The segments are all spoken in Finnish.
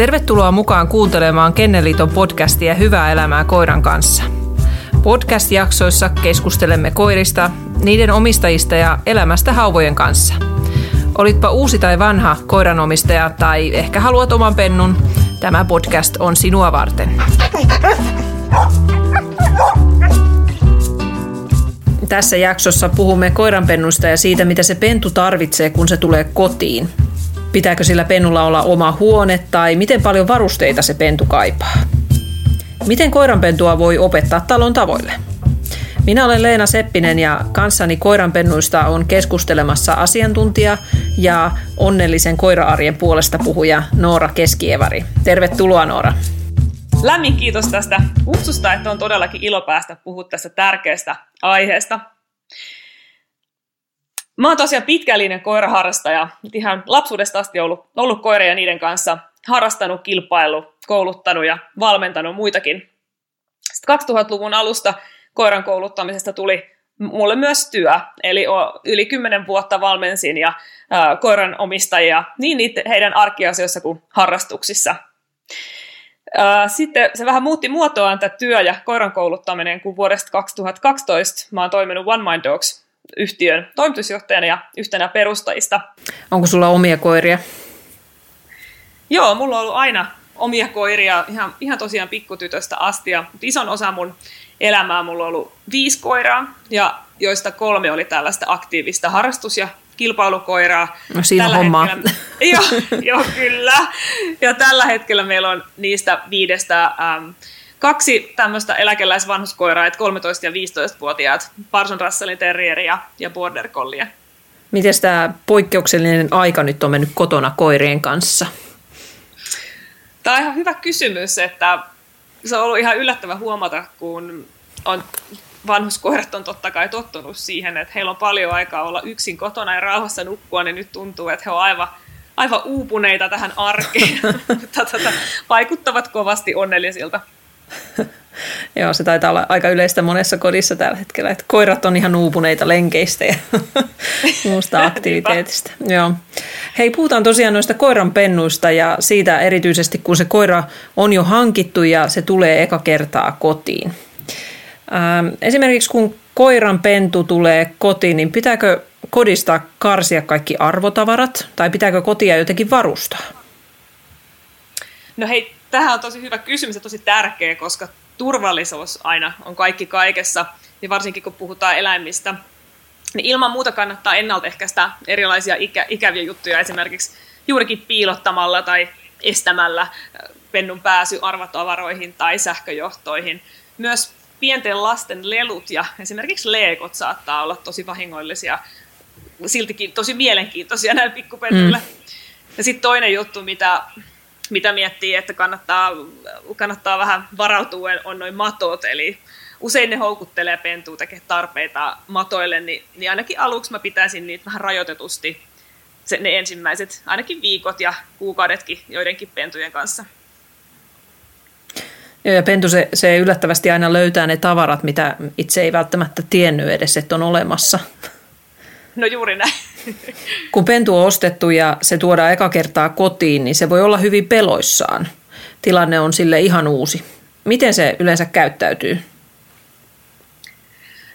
Tervetuloa mukaan kuuntelemaan Kenneliiton podcastia Hyvää elämää koiran kanssa. Podcast-jaksoissa keskustelemme koirista, niiden omistajista ja elämästä hauvojen kanssa. Olitpa uusi tai vanha koiranomistaja tai ehkä haluat oman pennun, tämä podcast on sinua varten. Tässä jaksossa puhumme koiranpennusta ja siitä, mitä se pentu tarvitsee, kun se tulee kotiin. Pitääkö sillä pennulla olla oma huone tai miten paljon varusteita se pentu kaipaa? Miten koiranpentua voi opettaa talon tavoille? Minä olen Leena Seppinen ja kanssani koiranpennuista on keskustelemassa asiantuntija ja onnellisen koira-arjen puolesta puhuja Noora Keskievari. Tervetuloa Noora. Lämmin kiitos tästä kutsusta, että on todellakin ilo päästä puhua tästä tärkeästä aiheesta. Mä oon tosiaan pitkällinen koiraharrastaja. Ihan lapsuudesta asti ollut, ollut koireja niiden kanssa, harrastanut, kilpailu, kouluttanut ja valmentanut muitakin. Sitten 2000-luvun alusta koiran kouluttamisesta tuli mulle myös työ, eli yli kymmenen vuotta valmensin ja ää, koiran omistajia niin niitä, heidän arkiasioissa kuin harrastuksissa. Ää, sitten se vähän muutti muotoaan tämä työ ja koiran kouluttaminen, kun vuodesta 2012 mä oon toiminut One Mind Dogs yhtiön toimitusjohtajana ja yhtenä perustajista. Onko sulla omia koiria? Joo, mulla on ollut aina omia koiria ihan, ihan tosiaan pikkutytöstä asti. Ja ison osa mun elämää mulla on ollut viisi koiraa, ja joista kolme oli tällaista aktiivista harrastus- ja kilpailukoiraa. No siinä tällä hommaa. Hetkellä, joo, joo, kyllä. Ja tällä hetkellä meillä on niistä viidestä ähm, kaksi tämmöistä eläkeläisvanhuskoiraa, että 13- ja 15-vuotiaat Parson Russellin terrieri ja, ja Border Collie. Miten tämä poikkeuksellinen aika nyt on mennyt kotona koirien kanssa? Tämä on ihan hyvä kysymys, että se on ollut ihan yllättävä huomata, kun on vanhuskoirat on totta kai tottunut siihen, että heillä on paljon aikaa olla yksin kotona ja rauhassa nukkua, niin nyt tuntuu, että he ovat aivan, aivan uupuneita tähän arkeen, mutta tota, vaikuttavat kovasti onnellisilta. Joo, se taitaa olla aika yleistä monessa kodissa tällä hetkellä, että koirat on ihan uupuneita lenkeistä ja muusta aktiviteetista. Joo. Hei, puhutaan tosiaan noista koiran pennuista ja siitä erityisesti, kun se koira on jo hankittu ja se tulee eka kertaa kotiin. Ähm, esimerkiksi kun koiran pentu tulee kotiin, niin pitääkö kodista karsia kaikki arvotavarat tai pitääkö kotia jotenkin varustaa? No hei, tähän on tosi hyvä kysymys ja tosi tärkeä, koska turvallisuus aina on kaikki kaikessa, ja varsinkin kun puhutaan eläimistä, niin ilman muuta kannattaa ennaltaehkäistä erilaisia ikä, ikäviä juttuja, esimerkiksi juurikin piilottamalla tai estämällä äh, pennun pääsy arvatavaroihin tai sähköjohtoihin. Myös pienten lasten lelut ja esimerkiksi leekot saattaa olla tosi vahingollisia, siltikin tosi mielenkiintoisia näille pikkupennuille. Mm. Ja sitten toinen juttu, mitä mitä miettii, että kannattaa, kannattaa vähän varautua, on noin matot, eli usein ne houkuttelee pentua tekemään tarpeita matoille, niin, niin ainakin aluksi mä pitäisin niitä vähän rajoitetusti se, ne ensimmäiset, ainakin viikot ja kuukaudetkin joidenkin pentujen kanssa. Joo, ja pentu se, se yllättävästi aina löytää ne tavarat, mitä itse ei välttämättä tiennyt edes, että on olemassa. No juuri näin. Kun pentu on ostettu ja se tuodaan eka kertaa kotiin, niin se voi olla hyvin peloissaan. Tilanne on sille ihan uusi. Miten se yleensä käyttäytyy?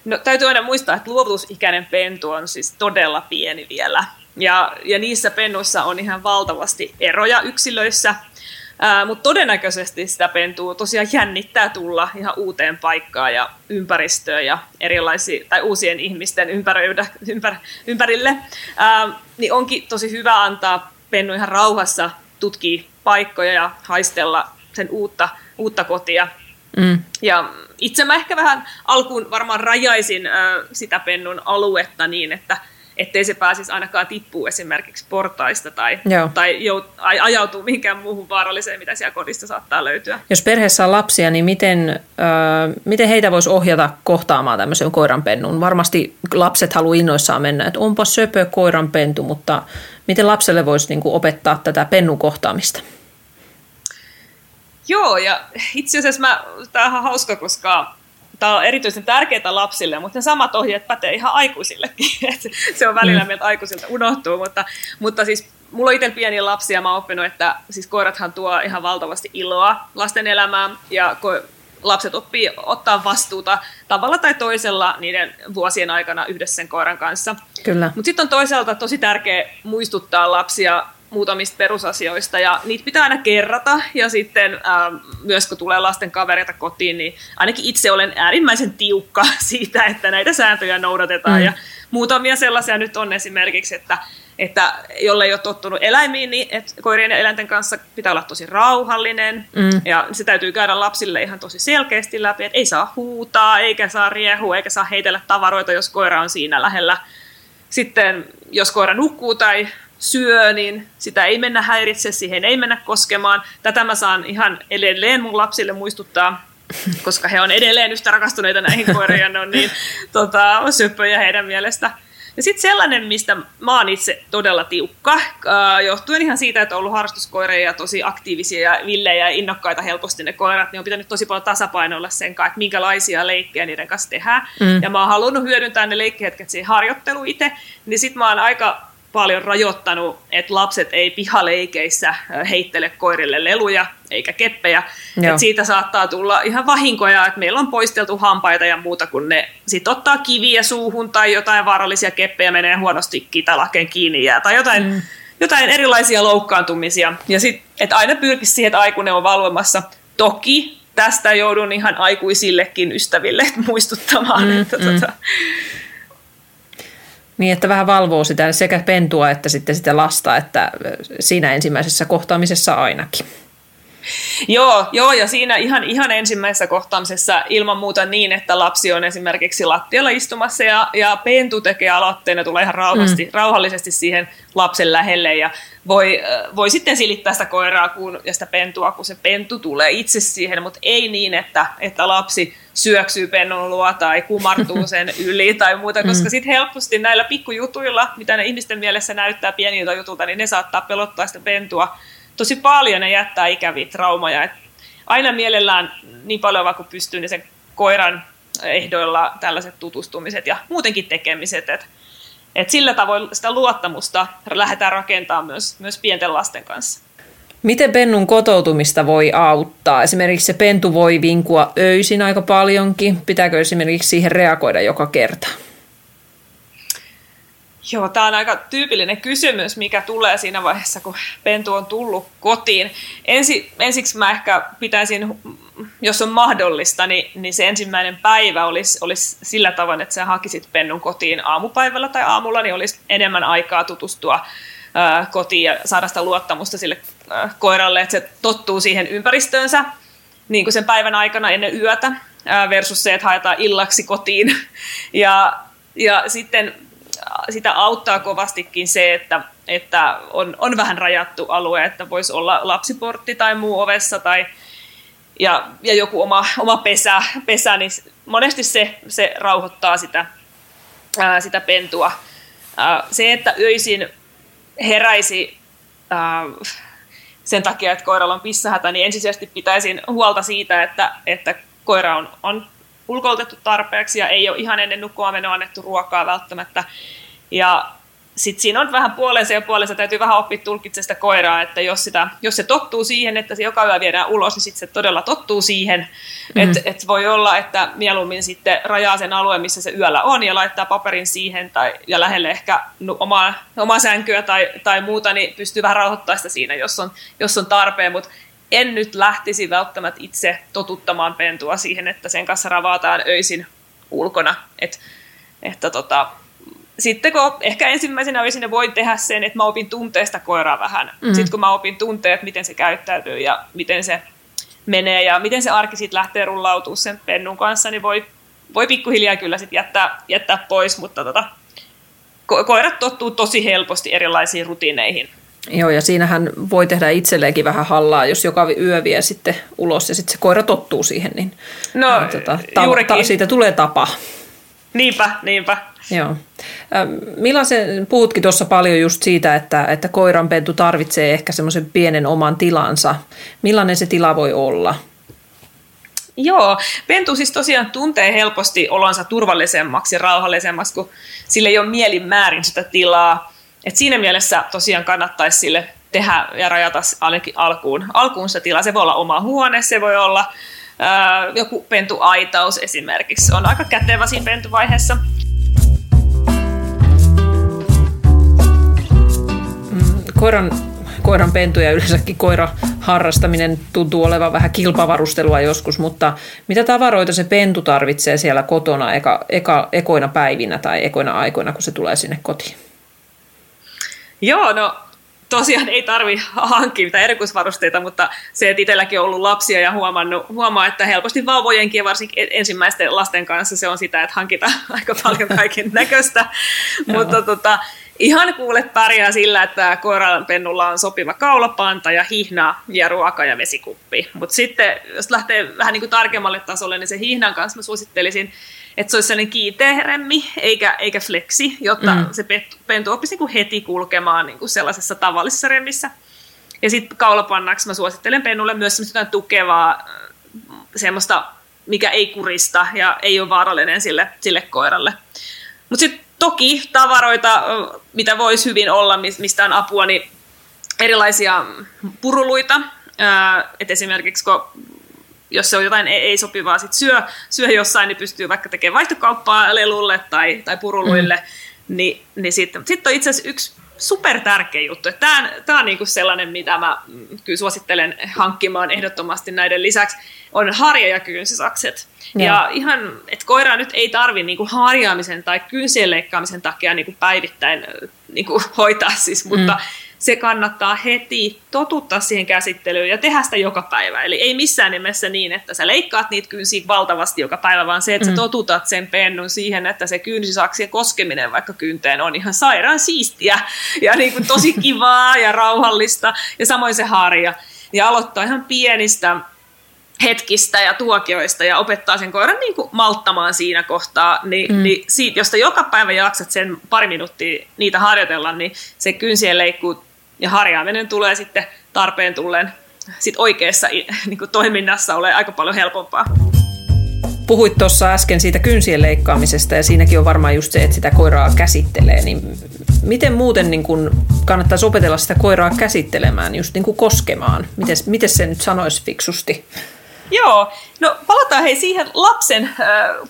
No, täytyy aina muistaa, että luovutusikäinen pentu on siis todella pieni vielä. Ja, ja niissä pennuissa on ihan valtavasti eroja yksilöissä. Mutta todennäköisesti sitä pentua tosiaan jännittää tulla ihan uuteen paikkaan ja ympäristöön ja erilaisiin, tai uusien ihmisten ympäröidä, ympär, ympärille. Ää, niin onkin tosi hyvä antaa pennu ihan rauhassa tutkia paikkoja ja haistella sen uutta, uutta kotia. Mm. Ja itse mä ehkä vähän alkuun varmaan rajaisin ää, sitä pennun aluetta niin, että ettei se pääsisi ainakaan tippuu esimerkiksi portaista tai, tai jout, ajautuu mihinkään muuhun vaaralliseen, mitä siellä kodista saattaa löytyä. Jos perheessä on lapsia, niin miten, äh, miten heitä voisi ohjata kohtaamaan tämmöisen koiranpennun? Varmasti lapset haluaa innoissaan mennä, että onpa söpö koiranpentu, mutta miten lapselle voisi niin kuin, opettaa tätä pennun kohtaamista? Joo, ja itse asiassa mä, tämä on hauska, koska tämä on erityisen tärkeää lapsille, mutta ne samat ohjeet pätee ihan aikuisillekin. se on välillä mm. meiltä aikuisilta unohtuu, mutta, mutta siis mulla on itse pieniä lapsia, mä oon oppinut, että siis koirathan tuo ihan valtavasti iloa lasten elämään ja ko- lapset oppii ottaa vastuuta tavalla tai toisella niiden vuosien aikana yhdessä sen koiran kanssa. Kyllä. Mutta sitten on toisaalta tosi tärkeä muistuttaa lapsia muutamista perusasioista ja niitä pitää aina kerrata ja sitten äh, myös kun tulee lasten kavereita kotiin, niin ainakin itse olen äärimmäisen tiukka siitä, että näitä sääntöjä noudatetaan mm. ja muutamia sellaisia nyt on esimerkiksi, että että jolle ei ole tottunut eläimiin, niin että koirien ja eläinten kanssa pitää olla tosi rauhallinen. Mm. Ja se täytyy käydä lapsille ihan tosi selkeästi läpi, että ei saa huutaa, eikä saa riehua, eikä saa heitellä tavaroita, jos koira on siinä lähellä. Sitten jos koira nukkuu tai syö, niin sitä ei mennä häiritse, siihen ei mennä koskemaan. Tätä mä saan ihan edelleen mun lapsille muistuttaa, koska he on edelleen yhtä rakastuneita näihin koiriin ja ne on niin tota, söppöjä heidän mielestä. Ja sitten sellainen, mistä mä oon itse todella tiukka, äh, johtuen ihan siitä, että on ollut harrastuskoireja ja tosi aktiivisia ja villejä ja innokkaita helposti ne koirat, niin on pitänyt tosi paljon tasapainoilla sen kanssa, että minkälaisia leikkejä niiden kanssa tehdään. Mm. Ja mä oon halunnut hyödyntää ne leikkihetket siihen harjoitteluun itse, niin sit mä oon aika paljon rajoittanut, että lapset ei pihaleikeissä heittele koirille leluja eikä keppejä. Et siitä saattaa tulla ihan vahinkoja, että meillä on poisteltu hampaita ja muuta, kun ne sit ottaa kiviä suuhun tai jotain vaarallisia keppejä menee huonosti kitalakeen kiinni jää, tai jotain, mm. jotain erilaisia loukkaantumisia. Ja sitten, että aina pyrkisi siihen, että aikuinen on valvomassa. Toki tästä joudun ihan aikuisillekin ystäville muistuttamaan, mm, että mm. Tota, niin, että vähän valvoo sitä sekä pentua että sitten sitä lasta, että siinä ensimmäisessä kohtaamisessa ainakin. Joo, joo, ja siinä ihan, ihan ensimmäisessä kohtaamisessa ilman muuta niin, että lapsi on esimerkiksi lattialla istumassa ja, ja pentu tekee aloitteen ja tulee ihan rauhallisesti, mm. rauhallisesti siihen lapsen lähelle ja voi, voi sitten silittää sitä koiraa kun, ja sitä pentua, kun se pentu tulee itse siihen, mutta ei niin, että, että lapsi syöksyy pennun luo tai kumartuu sen yli tai muuta, koska mm. sitten helposti näillä pikkujutuilla, mitä ne ihmisten mielessä näyttää pieniltä jutulta, niin ne saattaa pelottaa sitä pentua tosi paljon, ne jättää ikäviä traumaja. Et aina mielellään niin paljon kuin pystyy, niin sen koiran ehdoilla tällaiset tutustumiset ja muutenkin tekemiset, että et sillä tavoin sitä luottamusta lähdetään rakentamaan myös, myös pienten lasten kanssa. Miten pennun kotoutumista voi auttaa? Esimerkiksi se pentu voi vinkua öisin aika paljonkin. Pitääkö esimerkiksi siihen reagoida joka kerta? Joo, tämä on aika tyypillinen kysymys, mikä tulee siinä vaiheessa, kun pentu on tullut kotiin. Ensi, ensiksi mä ehkä pitäisin, jos on mahdollista, niin, niin se ensimmäinen päivä olisi, olisi sillä tavoin, että sä hakisit pennun kotiin aamupäivällä tai aamulla, niin olisi enemmän aikaa tutustua ää, kotiin ja saada sitä luottamusta sille ää, koiralle, että se tottuu siihen ympäristöönsä niin kuin sen päivän aikana ennen yötä versus se, että haetaan illaksi kotiin. Ja, ja sitten sitä auttaa kovastikin se, että, että on, on vähän rajattu alue, että voisi olla lapsiportti tai muu ovessa tai, ja, ja joku oma, oma pesä, pesä, niin monesti se, se rauhoittaa sitä, ää, sitä pentua. Ää, se, että öisin heräisi ää, sen takia, että koiralla on pissahätä, niin ensisijaisesti pitäisin huolta siitä, että, että koira on, on ulkoiltettu tarpeeksi ja ei ole ihan ennen nukkua menoa annettu ruokaa välttämättä. Ja sitten siinä on vähän puolensa ja puolensa, täytyy vähän oppia tulkitsemaan sitä koiraa, että jos, sitä, jos se tottuu siihen, että se joka yö viedään ulos, niin sitten se todella tottuu siihen. Mm-hmm. Että et voi olla, että mieluummin sitten rajaa sen alueen, missä se yöllä on ja laittaa paperin siihen tai, ja lähelle ehkä omaa, omaa sänkyä tai, tai muuta, niin pystyy vähän rauhoittamaan sitä siinä, jos on, jos on tarpeen. Mutta en nyt lähtisi välttämättä itse totuttamaan pentua siihen, että sen kanssa ravataan öisin ulkona. Et, että tota, sitten kun ehkä ensimmäisenä öisinä voin tehdä sen, että mä opin tunteesta koiraa vähän. Mm. Sitten kun mä opin tunteet, miten se käyttäytyy ja miten se menee ja miten se arki sitten lähtee rullautumaan sen pennun kanssa, niin voi, voi pikkuhiljaa kyllä sitten jättää, jättää pois, mutta tota, ko- koirat tottuu tosi helposti erilaisiin rutiineihin. Joo, ja siinähän voi tehdä itselleenkin vähän hallaa, jos joka yö vie sitten ulos ja sitten se koira tottuu siihen, niin, no, niin tota, ta- ta- siitä tulee tapa. Niinpä, niinpä. Joo. Millaisen, puhutkin tuossa paljon just siitä, että, että koiranpentu tarvitsee ehkä semmoisen pienen oman tilansa. Millainen se tila voi olla? Joo, pentu siis tosiaan tuntee helposti olonsa turvallisemmaksi ja rauhallisemmaksi, kun sille ei ole mielin määrin sitä tilaa. Et siinä mielessä tosiaan kannattaisi sille tehdä ja rajata ainakin alkuun, alkuun se tila. Se voi olla oma huone, se voi olla ää, joku pentuaitaus esimerkiksi. Se on aika kätevä siinä pentuvaiheessa. Mm, koiran, koiran pentu ja yleensäkin koira harrastaminen tuntuu olevan vähän kilpavarustelua joskus, mutta mitä tavaroita se pentu tarvitsee siellä kotona eka, eka, ekoina päivinä tai ekoina aikoina, kun se tulee sinne kotiin? Joo, no tosiaan ei tarvi hankkia mitään erikoisvarusteita, mutta se, että itselläkin on ollut lapsia ja huomannut, huomaa, että helposti vauvojenkin ja varsinkin ensimmäisten lasten kanssa se on sitä, että hankitaan aika paljon kaiken näköistä. mutta tota, ihan kuule pärjää sillä, että koiran pennulla on sopiva kaulapanta ja hihna ja ruoka ja vesikuppi. Mutta sitten, jos lähtee vähän niin kuin tarkemmalle tasolle, niin se hihnan kanssa mä suosittelisin että se olisi sellainen kiinteä remmi eikä, eikä flexi, jotta mm. se pentu oppisi niin heti kulkemaan niin kuin sellaisessa tavallisessa remmissä. Ja sitten kaulapannaksi mä suosittelen pennulle myös semmoista tukevaa, äh, semmoista, mikä ei kurista ja ei ole vaarallinen sille, sille koiralle. Mutta sitten toki tavaroita, mitä voisi hyvin olla, mistä on apua, niin erilaisia puruluita. Äh, et esimerkiksi kun jos se on jotain ei-sopivaa sit syö, syö jossain, niin pystyy vaikka tekemään vaihtokauppaa lelulle tai, tai puruluille. Mm. Niin, niin sitten sit on itse asiassa yksi super tärkeä juttu. Tämä, tämä on niinku sellainen, mitä mä kyllä suosittelen hankkimaan ehdottomasti näiden lisäksi, on harja- ja kynsisakset. Ja, ja ihan, että koiraa nyt ei tarvi niinku harjaamisen tai kynsien leikkaamisen takia niinku päivittäin niinku hoitaa siis, mutta mm se kannattaa heti totuttaa siihen käsittelyyn ja tehdä sitä joka päivä. Eli ei missään nimessä niin, että sä leikkaat niitä kynsiä valtavasti joka päivä, vaan se, että mm. sä totutat sen pennun siihen, että se kynsisaksien koskeminen vaikka kynteen on ihan sairaan siistiä ja niin kuin tosi kivaa ja rauhallista. Ja samoin se harja. Ja aloittaa ihan pienistä hetkistä ja tuokioista ja opettaa sen koiran niin kuin malttamaan siinä kohtaa, niin, mm. niin siitä, jos joka päivä jaksat sen pari minuuttia niitä harjoitella, niin se kynsien leikkuu ja harjaaminen tulee sitten tarpeen tulleen sit oikeassa niin kuin toiminnassa ole aika paljon helpompaa. Puhuit tuossa äsken siitä kynsien leikkaamisesta ja siinäkin on varmaan just se, että sitä koiraa käsittelee. Niin miten muuten niin kun kannattaisi opetella sitä koiraa käsittelemään, just niin kuin koskemaan? Miten, miten se nyt sanoisi fiksusti? Joo, no palataan hei siihen lapsen äh,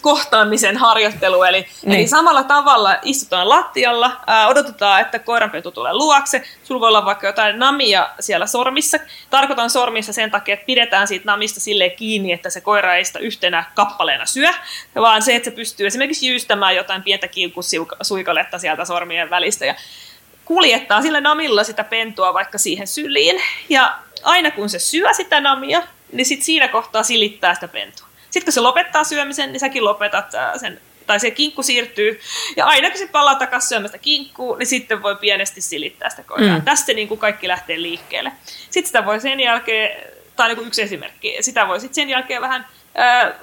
kohtaamisen harjoitteluun. Eli, niin. eli samalla tavalla istutaan lattialla, äh, odotetaan, että koiranpentu tulee luokse. Sulla voi olla vaikka jotain namia siellä sormissa. Tarkoitan sormissa sen takia, että pidetään siitä namista silleen kiinni, että se koira ei sitä yhtenä kappaleena syö, vaan se, että se pystyy esimerkiksi jyystämään jotain pientä kiukussuikaletta sieltä sormien välistä. Ja kuljettaa sillä namilla sitä pentua vaikka siihen syliin. Ja aina kun se syö sitä namia, niin sit siinä kohtaa silittää sitä pentua. Sitten kun se lopettaa syömisen, niin säkin lopetat sen, tai se kinkku siirtyy. Ja aina kun se palaa takaisin syömästä kinkkuu, niin sitten voi pienesti silittää sitä koiraa. Mm. Tästä niin kuin kaikki lähtee liikkeelle. Sitten sitä voi sen jälkeen, tai niin kuin yksi esimerkki, sitä voi sitten sen jälkeen vähän ää,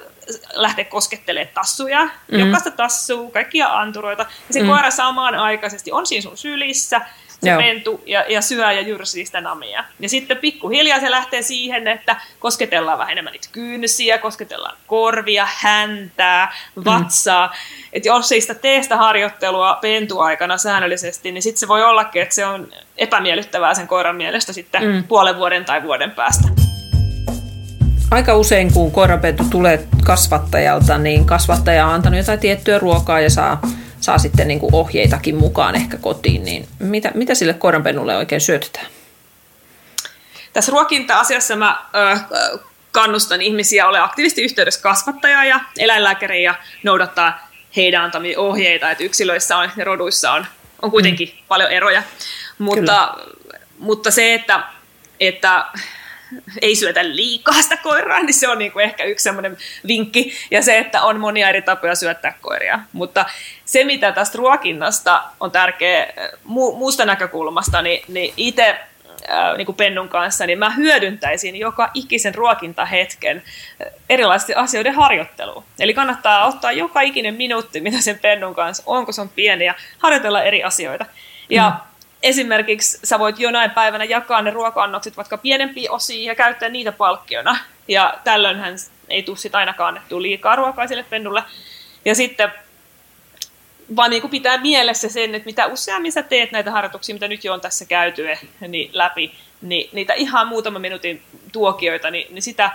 lähteä koskettelemaan tassuja, mm. jokaista tassua, kaikkia anturoita. Ja se mm. koira samaan aikaisesti on siinä sun sylissä, se Joo. pentu ja, ja syö ja jyrsii sitä namia. Ja sitten pikkuhiljaa se lähtee siihen, että kosketellaan vähän enemmän niitä kynsiä, kosketellaan korvia, häntää, vatsaa. Mm. Että jos ei sitä tee sitä harjoittelua pentuaikana säännöllisesti, niin sitten se voi ollakin, että se on epämiellyttävää sen koiran mielestä sitten mm. puolen vuoden tai vuoden päästä. Aika usein, kun koirapentu tulee kasvattajalta, niin kasvattaja on antanut jotain tiettyä ruokaa ja saa saa sitten niin kuin ohjeitakin mukaan ehkä kotiin, niin mitä, mitä sille koiranpennulle oikein syötetään? Tässä ruokinta-asiassa mä ö, kannustan ihmisiä ole aktiivisesti yhteydessä kasvattajaa ja eläinlääkäriin ja noudattaa heidän antamia ohjeita, että yksilöissä on ja roduissa on, on kuitenkin mm. paljon eroja. Mutta, mutta se, että, että ei syötä liikaa sitä koiraa, niin se on niin kuin ehkä yksi semmoinen vinkki. Ja se, että on monia eri tapoja syöttää koiria. Mutta se, mitä tästä ruokinnasta on tärkeä mu- muusta näkökulmasta, niin, niin itse niin kuin pennun kanssa, niin mä hyödyntäisin joka ikisen ruokintahetken erilaisten asioiden harjoitteluun. Eli kannattaa ottaa joka ikinen minuutti, mitä sen pennun kanssa on, kun se on pieni, ja harjoitella eri asioita. Ja mm esimerkiksi sä voit jonain päivänä jakaa ne ruoka-annokset vaikka pienempiin osiin ja käyttää niitä palkkiona. Ja tällöinhän ei tule sit ainakaan annettua liikaa ruokaa sille pennulle. Ja sitten vaan niin kuin pitää mielessä sen, että mitä useammin sä teet näitä harjoituksia, mitä nyt jo on tässä käyty eh, niin läpi, niin niitä ihan muutaman minuutin tuokioita, niin, niin sitä,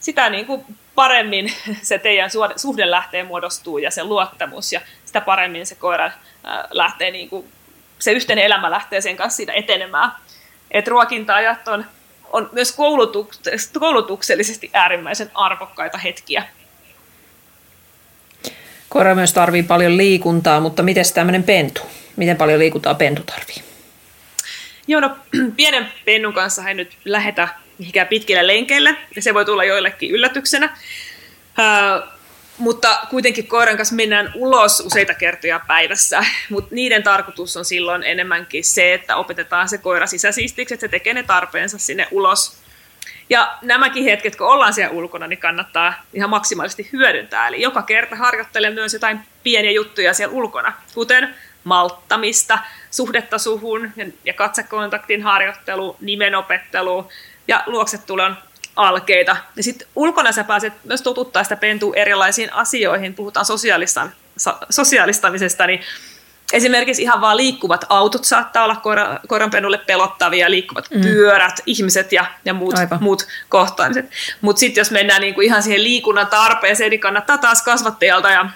sitä niin kuin paremmin se teidän suhde lähtee muodostuu ja se luottamus ja sitä paremmin se koira lähtee, niin kuin, se yhteinen elämä lähtee sen kanssa siitä etenemään. Et ruokinta-ajat on, on myös koulutuksellisesti äärimmäisen arvokkaita hetkiä. Koira myös tarvii paljon liikuntaa, mutta miten tämmöinen pentu? Miten paljon liikuntaa pentu tarvii? Joo, no pienen pennun kanssa ei nyt lähetä mihinkään pitkille lenkeille, ja se voi tulla joillekin yllätyksenä. Mutta kuitenkin koiran kanssa mennään ulos useita kertoja päivässä, mutta niiden tarkoitus on silloin enemmänkin se, että opetetaan se koira sisäsiistiksi, että se tekee ne tarpeensa sinne ulos. Ja nämäkin hetket, kun ollaan siellä ulkona, niin kannattaa ihan maksimaalisesti hyödyntää. Eli joka kerta harjoittele myös jotain pieniä juttuja siellä ulkona, kuten malttamista, suhdetta suhun ja katsekontaktin harjoittelu, nimenopettelu ja luoksetulon alkeita. Ja sitten ulkona sä pääset myös totuttaa sitä pentua erilaisiin asioihin. Puhutaan sosiaalista, sosiaalistamisesta, niin esimerkiksi ihan vaan liikkuvat autot saattaa olla koira, koiranpennulle pelottavia, liikkuvat mm. pyörät, ihmiset ja, ja muut, muut kohtaamiset. Mutta sitten jos mennään niinku ihan siihen liikunnan tarpeeseen, niin kannattaa taas kasvattajalta ja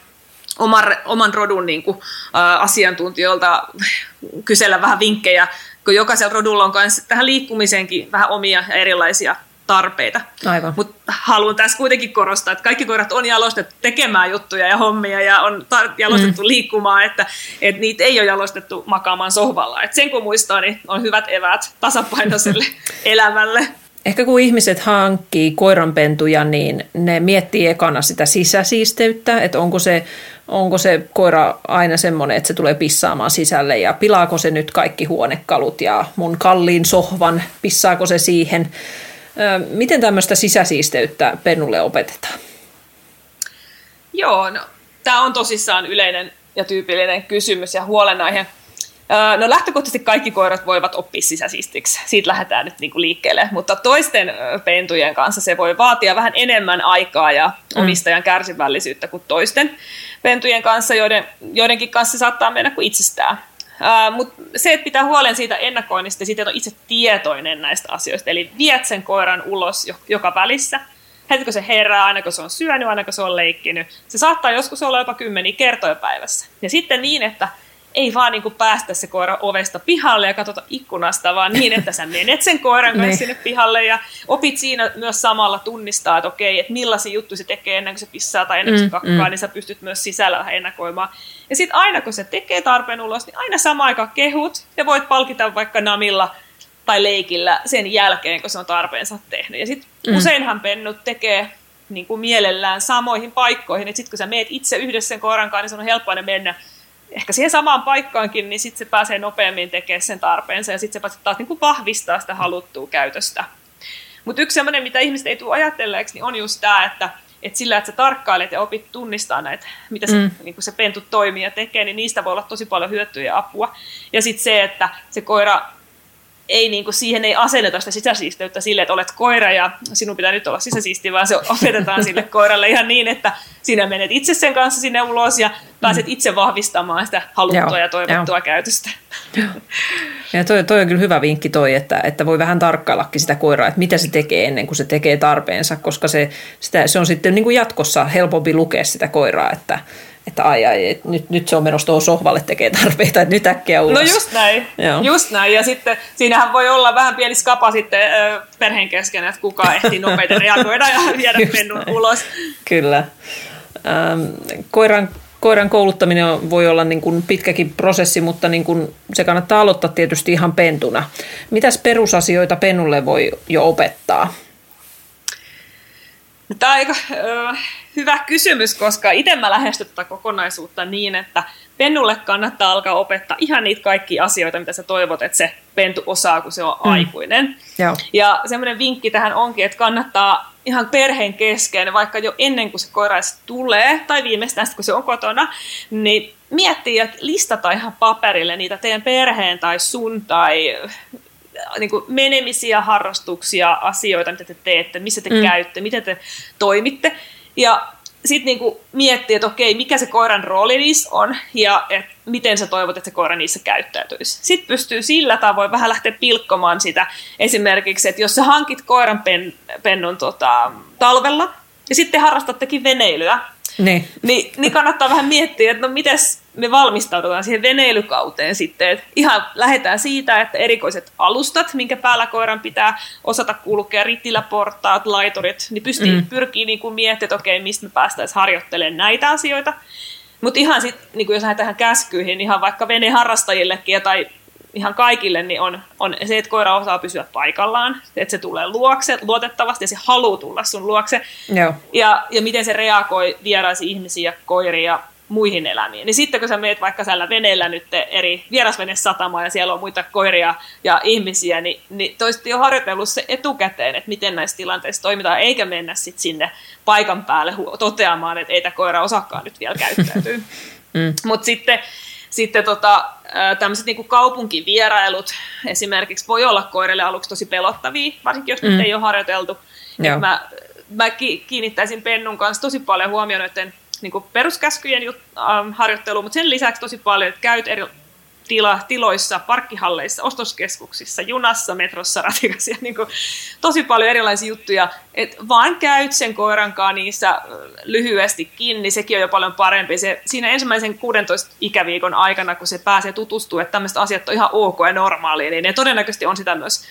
oman, oman rodun niinku, ä, asiantuntijoilta kysellä vähän vinkkejä, kun jokaisella rodulla on myös tähän liikkumiseenkin vähän omia ja erilaisia tarpeita. Mutta haluan tässä kuitenkin korostaa, että kaikki koirat on jalostettu tekemään juttuja ja hommia ja on tar- jalostettu mm. liikkumaan, että, että niitä ei ole jalostettu makaamaan sohvalla. Et sen kun muistaa, niin on hyvät eväät tasapainoiselle elämälle. Ehkä kun ihmiset hankkii koiranpentuja, niin ne miettii ekana sitä sisäsiisteyttä, että onko se, onko se koira aina semmoinen, että se tulee pissaamaan sisälle ja pilaako se nyt kaikki huonekalut ja mun kalliin sohvan, pissaako se siihen – Miten tämmöistä sisäsiisteyttä pennulle opetetaan? Joo, no, tämä on tosissaan yleinen ja tyypillinen kysymys ja huolenaihe. No lähtökohtaisesti kaikki koirat voivat oppia sisäsiistiksi. Siitä lähdetään nyt niinku liikkeelle. Mutta toisten pentujen kanssa se voi vaatia vähän enemmän aikaa ja mm. omistajan kärsivällisyyttä kuin toisten pentujen kanssa, joiden, joidenkin kanssa saattaa mennä kuin itsestään. Uh, Mutta se, että pitää huolen siitä ennakoinnista ja siitä, että on itse tietoinen näistä asioista. Eli viet sen koiran ulos joka välissä. Heti kun se herää, aina kun se on syönyt, aina kun se on leikkinyt. Se saattaa joskus olla jopa kymmeniä kertoja päivässä. Ja sitten niin, että ei vaan niin kuin päästä se koira ovesta pihalle ja katsota ikkunasta, vaan niin, että sä menet sen koiran kanssa niin. sinne pihalle ja opit siinä myös samalla tunnistaa, että okei, että millaisia juttuja se tekee ennen kuin se pissaa tai ennen kuin se mm, kakkaa, mm. niin sä pystyt myös sisällä ennakoimaan. Ja sitten aina kun se tekee tarpeen ulos, niin aina sama aika kehut ja voit palkita vaikka namilla tai leikillä sen jälkeen, kun se on tarpeensa tehnyt. Ja sitten mm. useinhan pennut tekee niin kuin mielellään samoihin paikkoihin, että sitten kun sä meet itse yhdessä sen koiran kanssa, niin se on helppoa mennä ehkä siihen samaan paikkaankin, niin sitten se pääsee nopeammin tekemään sen tarpeensa ja sitten se pääsee taas niin kuin vahvistaa sitä haluttua käytöstä. Mutta yksi sellainen, mitä ihmiset ei tule ajatelleeksi, niin on just tämä, että, että sillä, että sä tarkkailet ja opit tunnistaa näitä, mitä se, mm. niin se pentu toimii ja tekee, niin niistä voi olla tosi paljon hyötyä ja apua. Ja sitten se, että se koira ei niin kuin, siihen ei asenneta sitä sisäsiisteyttä sille, että olet koira ja sinun pitää nyt olla sisäsiisti, vaan se opetetaan sille koiralle ihan niin, että sinä menet itse sen kanssa sinne ulos ja pääset itse vahvistamaan sitä haluttua Joo, ja toivottua jo. käytöstä. Ja toi, toi on kyllä hyvä vinkki toi, että, että voi vähän tarkkaillakin sitä koiraa, että mitä se tekee ennen kuin se tekee tarpeensa, koska se, sitä, se on sitten niin kuin jatkossa helpompi lukea sitä koiraa, että, että ai ai, että nyt, nyt se on menossa tuohon sohvalle tekee tarpeita, että nyt äkkiä ulos. No just näin, Joo. just näin. Ja sitten siinähän voi olla vähän pieni skapa sitten ö, perheen kesken, että kuka ehtii nopeiten reagoida ja viedä pennun ulos. Kyllä. Ähm, koiran, koiran kouluttaminen voi olla niin kuin pitkäkin prosessi, mutta niin kuin se kannattaa aloittaa tietysti ihan pentuna. Mitäs perusasioita pennulle voi jo opettaa? Tämä on aika äh, hyvä kysymys, koska itse mä lähestyn tätä kokonaisuutta niin, että pennulle kannattaa alkaa opettaa ihan niitä kaikkia asioita, mitä sä toivot, että se pentu osaa, kun se on mm. aikuinen. Joo. Ja semmoinen vinkki tähän onkin, että kannattaa ihan perheen kesken, vaikka jo ennen kuin se koira tulee, tai viimeistään sitten, kun se on kotona, niin miettiä ja listata ihan paperille niitä teidän perheen tai sun tai niin kuin menemisiä, harrastuksia, asioita, mitä te teette, missä te mm. käytte, miten te toimitte. Ja sitten niinku miettii, että okei, mikä se koiran rooli niissä on ja et miten sä toivot, että se koira niissä käyttäytyisi. Sitten pystyy sillä tavoin vähän lähteä pilkkomaan sitä. Esimerkiksi, että jos sä hankit koiran pen, pennun tota, talvella ja sitten harrastattekin veneilyä, niin. Niin, niin kannattaa vähän miettiä, että no mites me valmistaudutaan siihen veneilykauteen sitten. Että ihan lähdetään siitä, että erikoiset alustat, minkä päällä koiran pitää osata kulkea, rittiläportaat, laiturit, niin pystyy, mm. pyrkii niin kuin miettimään, että okei, mistä me päästäisiin harjoittelemaan näitä asioita. Mutta ihan sitten, niin jos lähdetään käskyihin, niin ihan vaikka veneharrastajillekin tai ihan kaikille, niin on, on se, että koira osaa pysyä paikallaan, että se tulee luokse luotettavasti ja se haluaa tulla sun luokse. Joo. Ja, ja miten se reagoi vieraisiin ihmisiä, koiria muihin elämiin. Niin sitten kun sä meet vaikka siellä veneellä nyt eri vierasvenesatamaan ja siellä on muita koiria ja ihmisiä, niin, niin toiset jo harjoitellut se etukäteen, että miten näissä tilanteissa toimitaan, eikä mennä sitten sinne paikan päälle toteamaan, että ei tämä koira osakkaan nyt vielä käyttäytyy. mm. Mutta sitten sitten tota, tämmöiset niin kaupunkivierailut esimerkiksi voi olla koirille aluksi tosi pelottavia, varsinkin jos mm. nyt ei ole harjoiteltu. Mä, mä kiinnittäisin Pennun kanssa tosi paljon huomioon noiden niin peruskäskyjen jut, ähm, harjoitteluun, mutta sen lisäksi tosi paljon, että käyt eri tila, tiloissa, parkkihalleissa, ostoskeskuksissa, junassa, metrossa, ratikassa, niin kuin, tosi paljon erilaisia juttuja, että vaan käyt sen koirankaan niissä lyhyesti kiinni, sekin on jo paljon parempi. Se, siinä ensimmäisen 16 ikäviikon aikana, kun se pääsee tutustumaan, että tämmöiset asiat on ihan ok ja normaalia, niin ne todennäköisesti on sitä myös,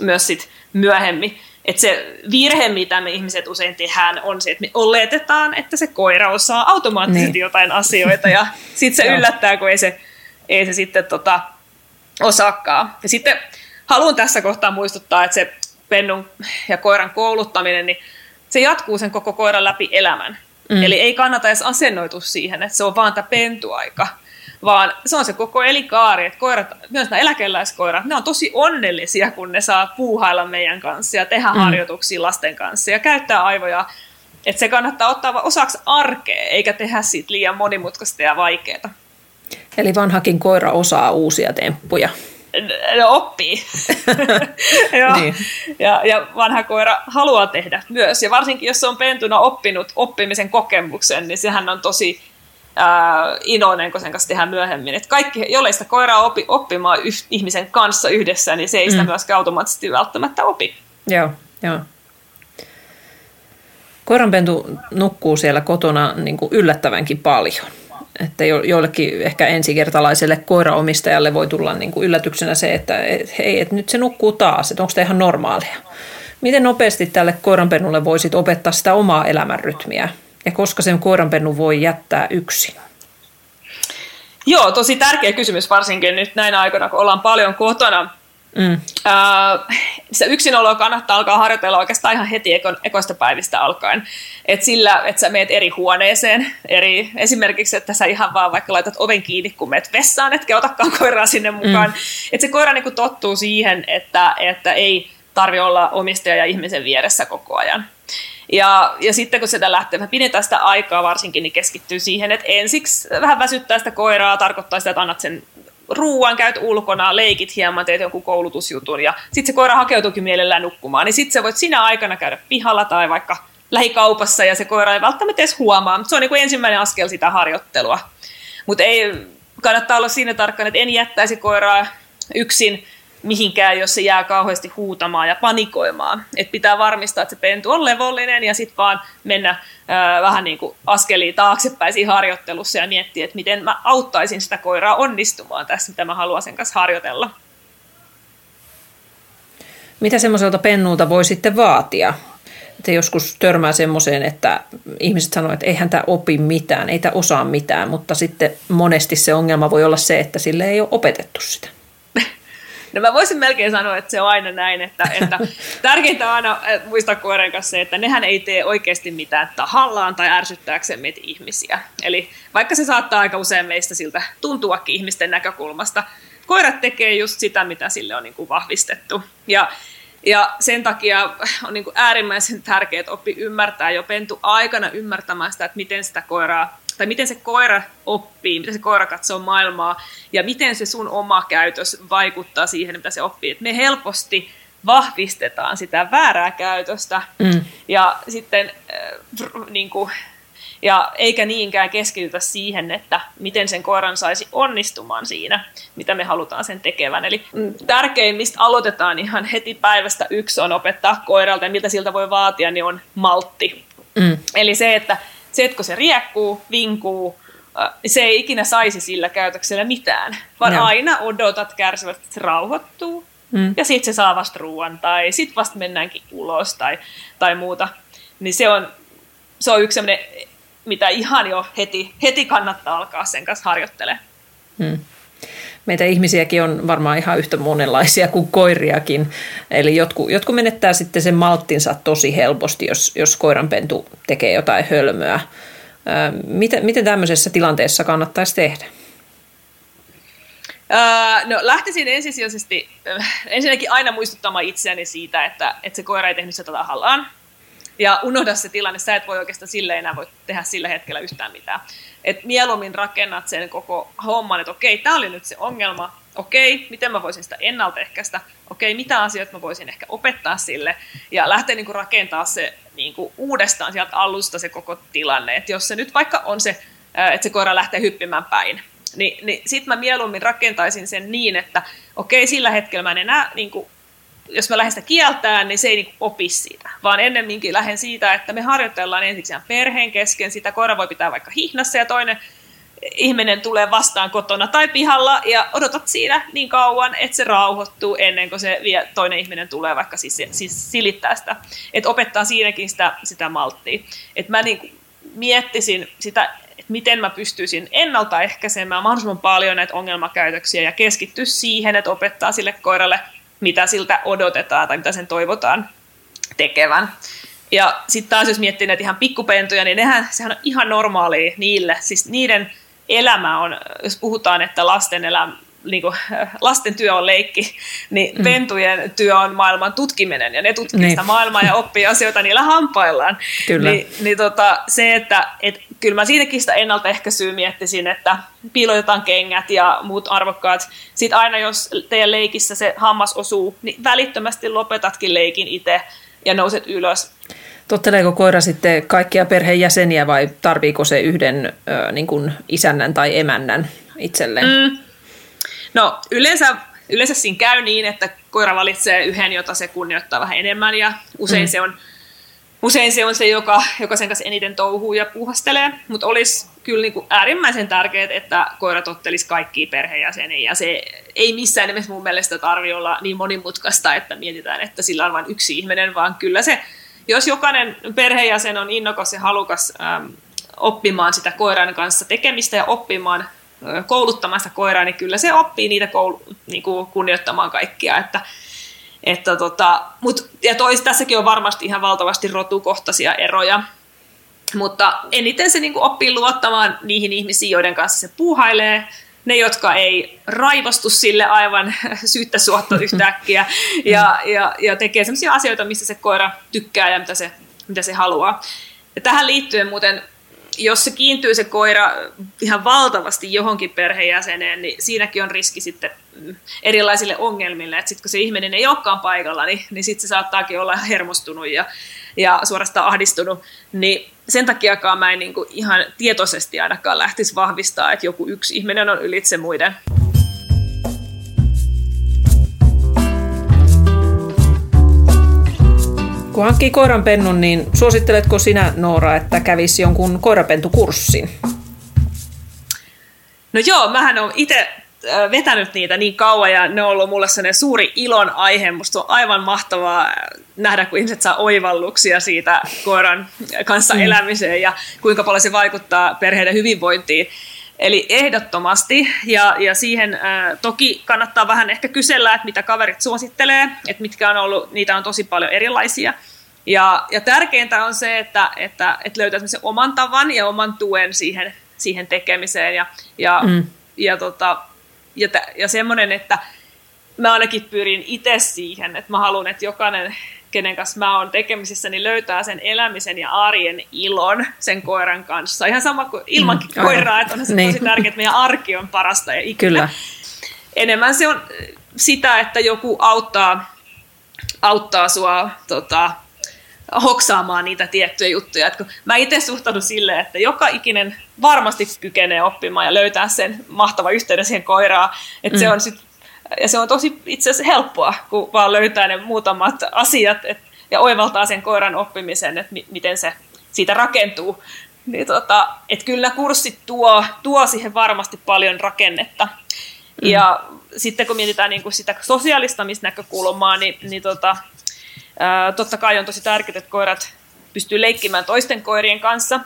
myös sit myöhemmin. Että se virhe, mitä me ihmiset usein tehdään, on se, että me oletetaan, että se koira osaa automaattisesti niin. jotain asioita, ja sitten se yllättää, kun ei se ei se sitten tota, osaakaan. Ja sitten haluan tässä kohtaa muistuttaa, että se pennun ja koiran kouluttaminen, niin se jatkuu sen koko koiran läpi elämän. Mm. Eli ei kannata edes asennoitu siihen, että se on vaan tämä pentuaika, vaan se on se koko elikaari, että koirat, myös nämä eläkeläiskoirat, ne on tosi onnellisia, kun ne saa puuhailla meidän kanssa ja tehdä mm. harjoituksia lasten kanssa ja käyttää aivoja. Että se kannattaa ottaa osaksi arkea, eikä tehdä siitä liian monimutkaista ja vaikeaa. Eli vanhakin koira osaa uusia temppuja. No, oppii. ja, niin. ja, ja vanha koira haluaa tehdä myös. Ja varsinkin, jos se on pentuna oppinut oppimisen kokemuksen, niin sehän on tosi ää, iloinen, kun sen kanssa tehdään myöhemmin. Et kaikki, jollei sitä koiraa opi oppimaan yh, ihmisen kanssa yhdessä, niin se ei sitä mm. myöskään automaattisesti välttämättä opi. Joo, joo. Koiranpentu nukkuu siellä kotona niin kuin yllättävänkin paljon että jo, joillekin ehkä ensikertalaiselle koiraomistajalle voi tulla niin kuin yllätyksenä se, että et, hei, et nyt se nukkuu taas, että onko tämä ihan normaalia. Miten nopeasti tälle koiranpennulle voisit opettaa sitä omaa elämänrytmiä ja koska sen koiranpennu voi jättää yksin? Joo, tosi tärkeä kysymys varsinkin nyt näinä aikoina, kun ollaan paljon kotona. Mm. Äh, se yksinolo kannattaa alkaa harjoitella oikeastaan ihan heti eko, ekoista päivistä alkaen. Et sillä, että sä meet eri huoneeseen, eri, esimerkiksi, että sä ihan vaan vaikka laitat oven kiinni, kun meet vessaan, etkä otakaan koiraa sinne mukaan. Mm. Että se koira niin tottuu siihen, että, että ei tarvi olla omistaja ja ihmisen vieressä koko ajan. Ja, ja sitten kun sitä lähtee, mä pidetään sitä aikaa varsinkin, niin keskittyy siihen, että ensiksi vähän väsyttää sitä koiraa, tarkoittaa sitä, että annat sen ruuan, käyt ulkona, leikit hieman, teet jonkun koulutusjutun ja sitten se koira hakeutuukin mielellään nukkumaan, niin sitten sä voit sinä aikana käydä pihalla tai vaikka lähikaupassa ja se koira ei välttämättä edes huomaa, mutta se on niin kuin ensimmäinen askel sitä harjoittelua. Mutta ei kannattaa olla siinä tarkkaan, että en jättäisi koiraa yksin mihinkään, jos se jää kauheasti huutamaan ja panikoimaan. Et pitää varmistaa, että se pentu on levollinen ja sitten vaan mennä ää, vähän niin kuin askeliin taaksepäin siinä harjoittelussa ja miettiä, että miten mä auttaisin sitä koiraa onnistumaan tässä, mitä mä haluan sen kanssa harjoitella. Mitä semmoiselta pennulta voi sitten vaatia? Että joskus törmää semmoiseen, että ihmiset sanoo, että eihän tämä opi mitään, ei tämä osaa mitään, mutta sitten monesti se ongelma voi olla se, että sille ei ole opetettu sitä. No mä voisin melkein sanoa, että se on aina näin, että, että tärkeintä on aina muistaa koiran kanssa se, että nehän ei tee oikeasti mitään tahallaan tai ärsyttääkseen meitä ihmisiä. Eli vaikka se saattaa aika usein meistä siltä tuntuakin ihmisten näkökulmasta, koirat tekee just sitä, mitä sille on niin kuin vahvistettu. Ja ja sen takia on niin kuin äärimmäisen tärkeää, että oppi ymmärtää jo pentu aikana ymmärtämään sitä, että miten sitä koiraa tai miten se koira oppii, miten se koira katsoo maailmaa ja miten se sun oma käytös vaikuttaa siihen, mitä se oppii. Et me helposti vahvistetaan sitä väärää käytöstä mm. ja sitten äh, niin kuin, Ja eikä niinkään keskitytä siihen, että miten sen koiran saisi onnistumaan siinä, mitä me halutaan sen tekevän. Eli tärkein, mistä aloitetaan ihan heti päivästä yksi on opettaa koiralta ja mitä siltä voi vaatia, niin on maltti. Mm. Eli se, että se, että kun se riekkuu, vinkuu, niin se ei ikinä saisi sillä käytöksellä mitään, vaan no. aina odotat kärsivät, että se rauhoittuu, mm. ja sitten se saa vasta ruoan, tai sitten vasta mennäänkin ulos, tai, tai muuta. Niin se on, se on yksi sellainen, mitä ihan jo heti, heti kannattaa alkaa sen kanssa harjoittelemaan. Mm. Meitä ihmisiäkin on varmaan ihan yhtä monenlaisia kuin koiriakin. Eli jotkut, jotkut menettää sitten sen malttinsa tosi helposti, jos, jos koiranpentu tekee jotain hölmöä. Miten, miten tämmöisessä tilanteessa kannattaisi tehdä? No lähtisin ensisijaisesti ensinnäkin aina muistuttamaan itseäni siitä, että, että se koira ei tehnyt sitä tahallaan. Ja unohda se tilanne, sä et voi oikeastaan sille enää voi tehdä sillä hetkellä yhtään mitään. Et mieluummin rakennat sen koko homman, että okei, tämä oli nyt se ongelma, okei, miten mä voisin sitä ennaltaehkäistä, okei, mitä asioita mä voisin ehkä opettaa sille, ja lähteä niin rakentaa se niin uudestaan sieltä alusta se koko tilanne. Että jos se nyt vaikka on se, että se koira lähtee hyppimään päin, niin, niin sitten mä mieluummin rakentaisin sen niin, että okei, sillä hetkellä mä en enää niin kuin jos mä lähden sitä kieltään, niin se ei niin opi siitä, vaan ennemminkin lähden siitä, että me harjoitellaan ensiksi perheen kesken, sitä koira voi pitää vaikka hihnassa ja toinen ihminen tulee vastaan kotona tai pihalla ja odotat siinä niin kauan, että se rauhoittuu ennen kuin se vie, toinen ihminen tulee vaikka siis, siis silittää sitä. Että opettaa siinäkin sitä, sitä malttia. Että mä niin miettisin sitä, että miten mä pystyisin ennaltaehkäisemään mahdollisimman paljon näitä ongelmakäytöksiä ja keskittyä siihen, että opettaa sille koiralle, mitä siltä odotetaan tai mitä sen toivotaan tekevän. Ja sitten taas jos miettii näitä ihan pikkupentuja, niin nehän, sehän on ihan normaalia niille. Siis niiden elämä on, jos puhutaan, että lasten elämä, niin kuin, lasten työ on leikki, niin mm. pentujen työ on maailman tutkiminen, ja ne tutkii niin. sitä maailmaa ja oppii asioita niillä hampaillaan. Kyllä. Ni, niin tota, se, että et, kyllä mä siinäkin sitä ennaltaehkäisyä miettisin, että piilotetaan kengät ja muut arvokkaat. Sitten aina jos teidän leikissä se hammas osuu, niin välittömästi lopetatkin leikin itse ja nouset ylös. Totteleeko koira sitten kaikkia perheenjäseniä vai tarviiko se yhden ö, niin kuin isännän tai emännän itselleen? Mm. No yleensä, yleensä siinä käy niin, että koira valitsee yhden, jota se kunnioittaa vähän enemmän ja usein mm. se on usein se on se, joka, joka sen kanssa eniten touhuu ja puhastelee, mutta olisi kyllä niin kuin äärimmäisen tärkeää, että koira tottelisi kaikkia perheenjäseniä, ja se ei missään nimessä mun mielestä tarvitse olla niin monimutkaista, että mietitään, että sillä on vain yksi ihminen, vaan kyllä se jos jokainen perheenjäsen on innokas ja halukas ähm, oppimaan sitä koiran kanssa tekemistä ja oppimaan kouluttamasta koiraa, niin kyllä se oppii niitä koulu, niin kuin kunnioittamaan kaikkia. Että, että tota, mut, ja tois, tässäkin on varmasti ihan valtavasti rotukohtaisia eroja, mutta eniten se niin kuin oppii luottamaan niihin ihmisiin, joiden kanssa se puuhailee, ne, jotka ei raivostu sille aivan syyttä suotto yhtäkkiä ja, ja, ja tekee sellaisia asioita, missä se koira tykkää ja mitä se, mitä se haluaa. Ja tähän liittyen muuten, jos se kiintyy se koira ihan valtavasti johonkin perheenjäseneen, niin siinäkin on riski sitten erilaisille ongelmille. Että sitten kun se ihminen ei olekaan paikalla, niin, niin sitten se saattaakin olla hermostunut ja, ja suorastaan ahdistunut. Niin sen takiakaan mä en niin kuin ihan tietoisesti ainakaan lähtisi vahvistaa, että joku yksi ihminen on ylitse muiden. Kun hankkii koiranpennun, niin suositteletko sinä Noora, että kävisi jonkun koirapentukurssin? No joo, mähän olen itse vetänyt niitä niin kauan ja ne on ollut mulle sellainen suuri ilon aihe. Musta on aivan mahtavaa nähdä, kun ihmiset saa oivalluksia siitä koiran kanssa mm. elämiseen ja kuinka paljon se vaikuttaa perheiden hyvinvointiin. Eli ehdottomasti, ja, ja siihen ää, toki kannattaa vähän ehkä kysellä, että mitä kaverit suosittelee, että mitkä on ollut, niitä on tosi paljon erilaisia. Ja, ja tärkeintä on se, että, että, että löytää sen oman tavan ja oman tuen siihen, siihen tekemiseen. Ja, ja, mm. ja tota, ja, ja semmoinen, että mä ainakin pyrin itse siihen, että mä haluan, että jokainen, kenen kanssa mä oon tekemisissä, niin löytää sen elämisen ja arjen ilon sen koiran kanssa. Ihan sama kuin ilmankin mm, koiraa, että on se niin. tosi tärkeää, että meidän arki on parasta ja ikinä. Kyllä. Enemmän se on sitä, että joku auttaa, auttaa sua tota, hoksaamaan niitä tiettyjä juttuja. Et kun mä itse suhtaudun silleen, että joka ikinen varmasti kykenee oppimaan ja löytää sen mahtava yhteyden siihen koiraan. Että mm. se on sit, ja se on tosi itse asiassa helppoa, kun vaan löytää ne muutamat asiat et, ja oivaltaa sen koiran oppimisen, että mi, miten se siitä rakentuu. Niin tota, että kyllä kurssit tuo, tuo siihen varmasti paljon rakennetta. Mm. Ja sitten kun mietitään niin kuin sitä sosiaalistamisnäkökulmaa, niin, niin tota, ää, totta kai on tosi tärkeää, että koirat pystyy leikkimään toisten koirien kanssa,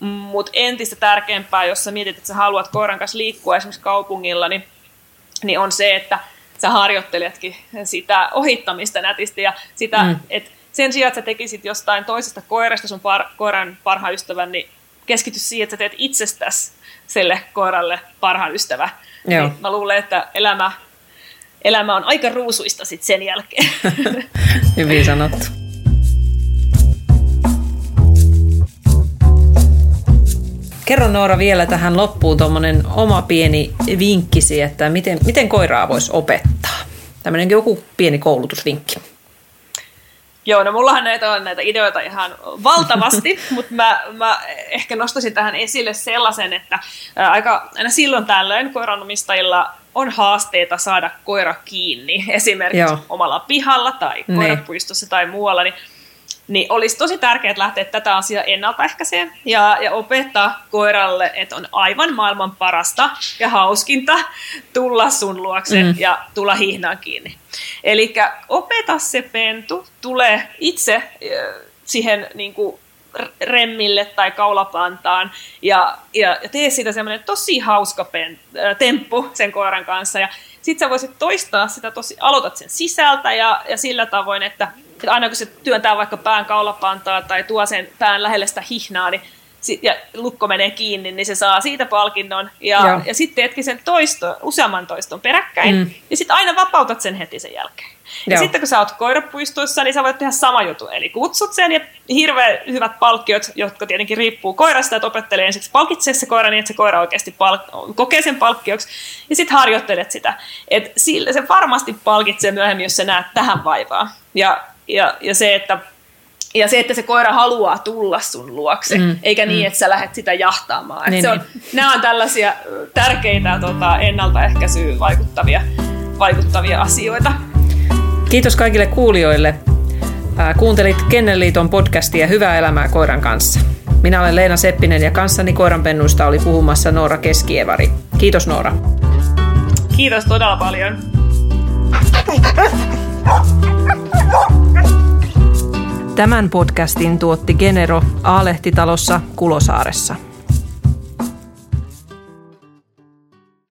mutta entistä tärkeämpää, jos sä mietit, että sä haluat koiran kanssa liikkua esimerkiksi kaupungilla, niin, niin on se, että sä harjoitteletkin sitä ohittamista nätisti ja sitä, mm. että sen sijaan, että sä tekisit jostain toisesta koirasta sun par, koiran parhaan ystävän, niin keskity siihen, että sä teet itsestäsi sille koiralle parhaan ystävä. Joo. Niin mä luulen, että elämä, elämä on aika ruusuista sit sen jälkeen. Hyvin sanottu. Kerro Noora vielä tähän loppuun tuommoinen oma pieni vinkkisi, että miten, miten koiraa voisi opettaa. Tämmöinen joku pieni koulutusvinkki. Joo, no mullahan näitä on näitä ideoita ihan valtavasti, mutta mä, mä ehkä nostaisin tähän esille sellaisen, että aika aina silloin tällöin koiranomistajilla on haasteita saada koira kiinni, esimerkiksi Joo. omalla pihalla tai niin. koirapuistossa tai muualla, niin niin olisi tosi tärkeää lähteä tätä asiaa ennaltaehkäiseen ja, ja opettaa koiralle, että on aivan maailman parasta ja hauskinta tulla sun luokse mm. ja tulla hihnaan kiinni. Eli opeta se pentu, tule itse siihen niin kuin, remmille tai kaulapantaan ja, ja, ja tee siitä semmoinen tosi hauska pen, äh, temppu sen koiran kanssa ja sitten sä voisit toistaa sitä tosi, aloitat sen sisältä ja, ja sillä tavoin, että että aina kun se työntää vaikka pään kaulapantaa tai tuo sen pään lähelle sitä hihnaa, niin ja lukko menee kiinni, niin se saa siitä palkinnon. Ja, ja sitten teetkin sen toisto, useamman toiston peräkkäin. Mm. Ja sitten aina vapautat sen heti sen jälkeen. Ja Joo. sitten kun sä oot koirapuistoissa, niin sä voit tehdä sama juttu. Eli kutsut sen ja hirveän hyvät palkkiot, jotka tietenkin riippuu koirasta, että opettelee ensiksi palkitsee se koira niin, että se koira oikeasti palk- kokee sen palkkioksi. Ja sitten harjoittelet sitä. Et sillä se varmasti palkitsee myöhemmin, jos sä näet tähän vaivaa. Ja ja, ja se, että ja se, että se koira haluaa tulla sun luokse, mm, eikä niin, mm. että sä lähdet sitä jahtaamaan. Niin, se on, niin. Nämä on tällaisia tärkeitä tota, ennaltaehkäisyyn vaikuttavia, vaikuttavia asioita. Kiitos kaikille kuulijoille. Kuuntelit Kennelliiton podcastia Hyvää elämää koiran kanssa. Minä olen Leena Seppinen ja kanssani koiranpennuista oli puhumassa Noora Keskievari. Kiitos Noora. Kiitos todella paljon. Tämän podcastin tuotti Genero Aalehtitalossa Kulosaaressa.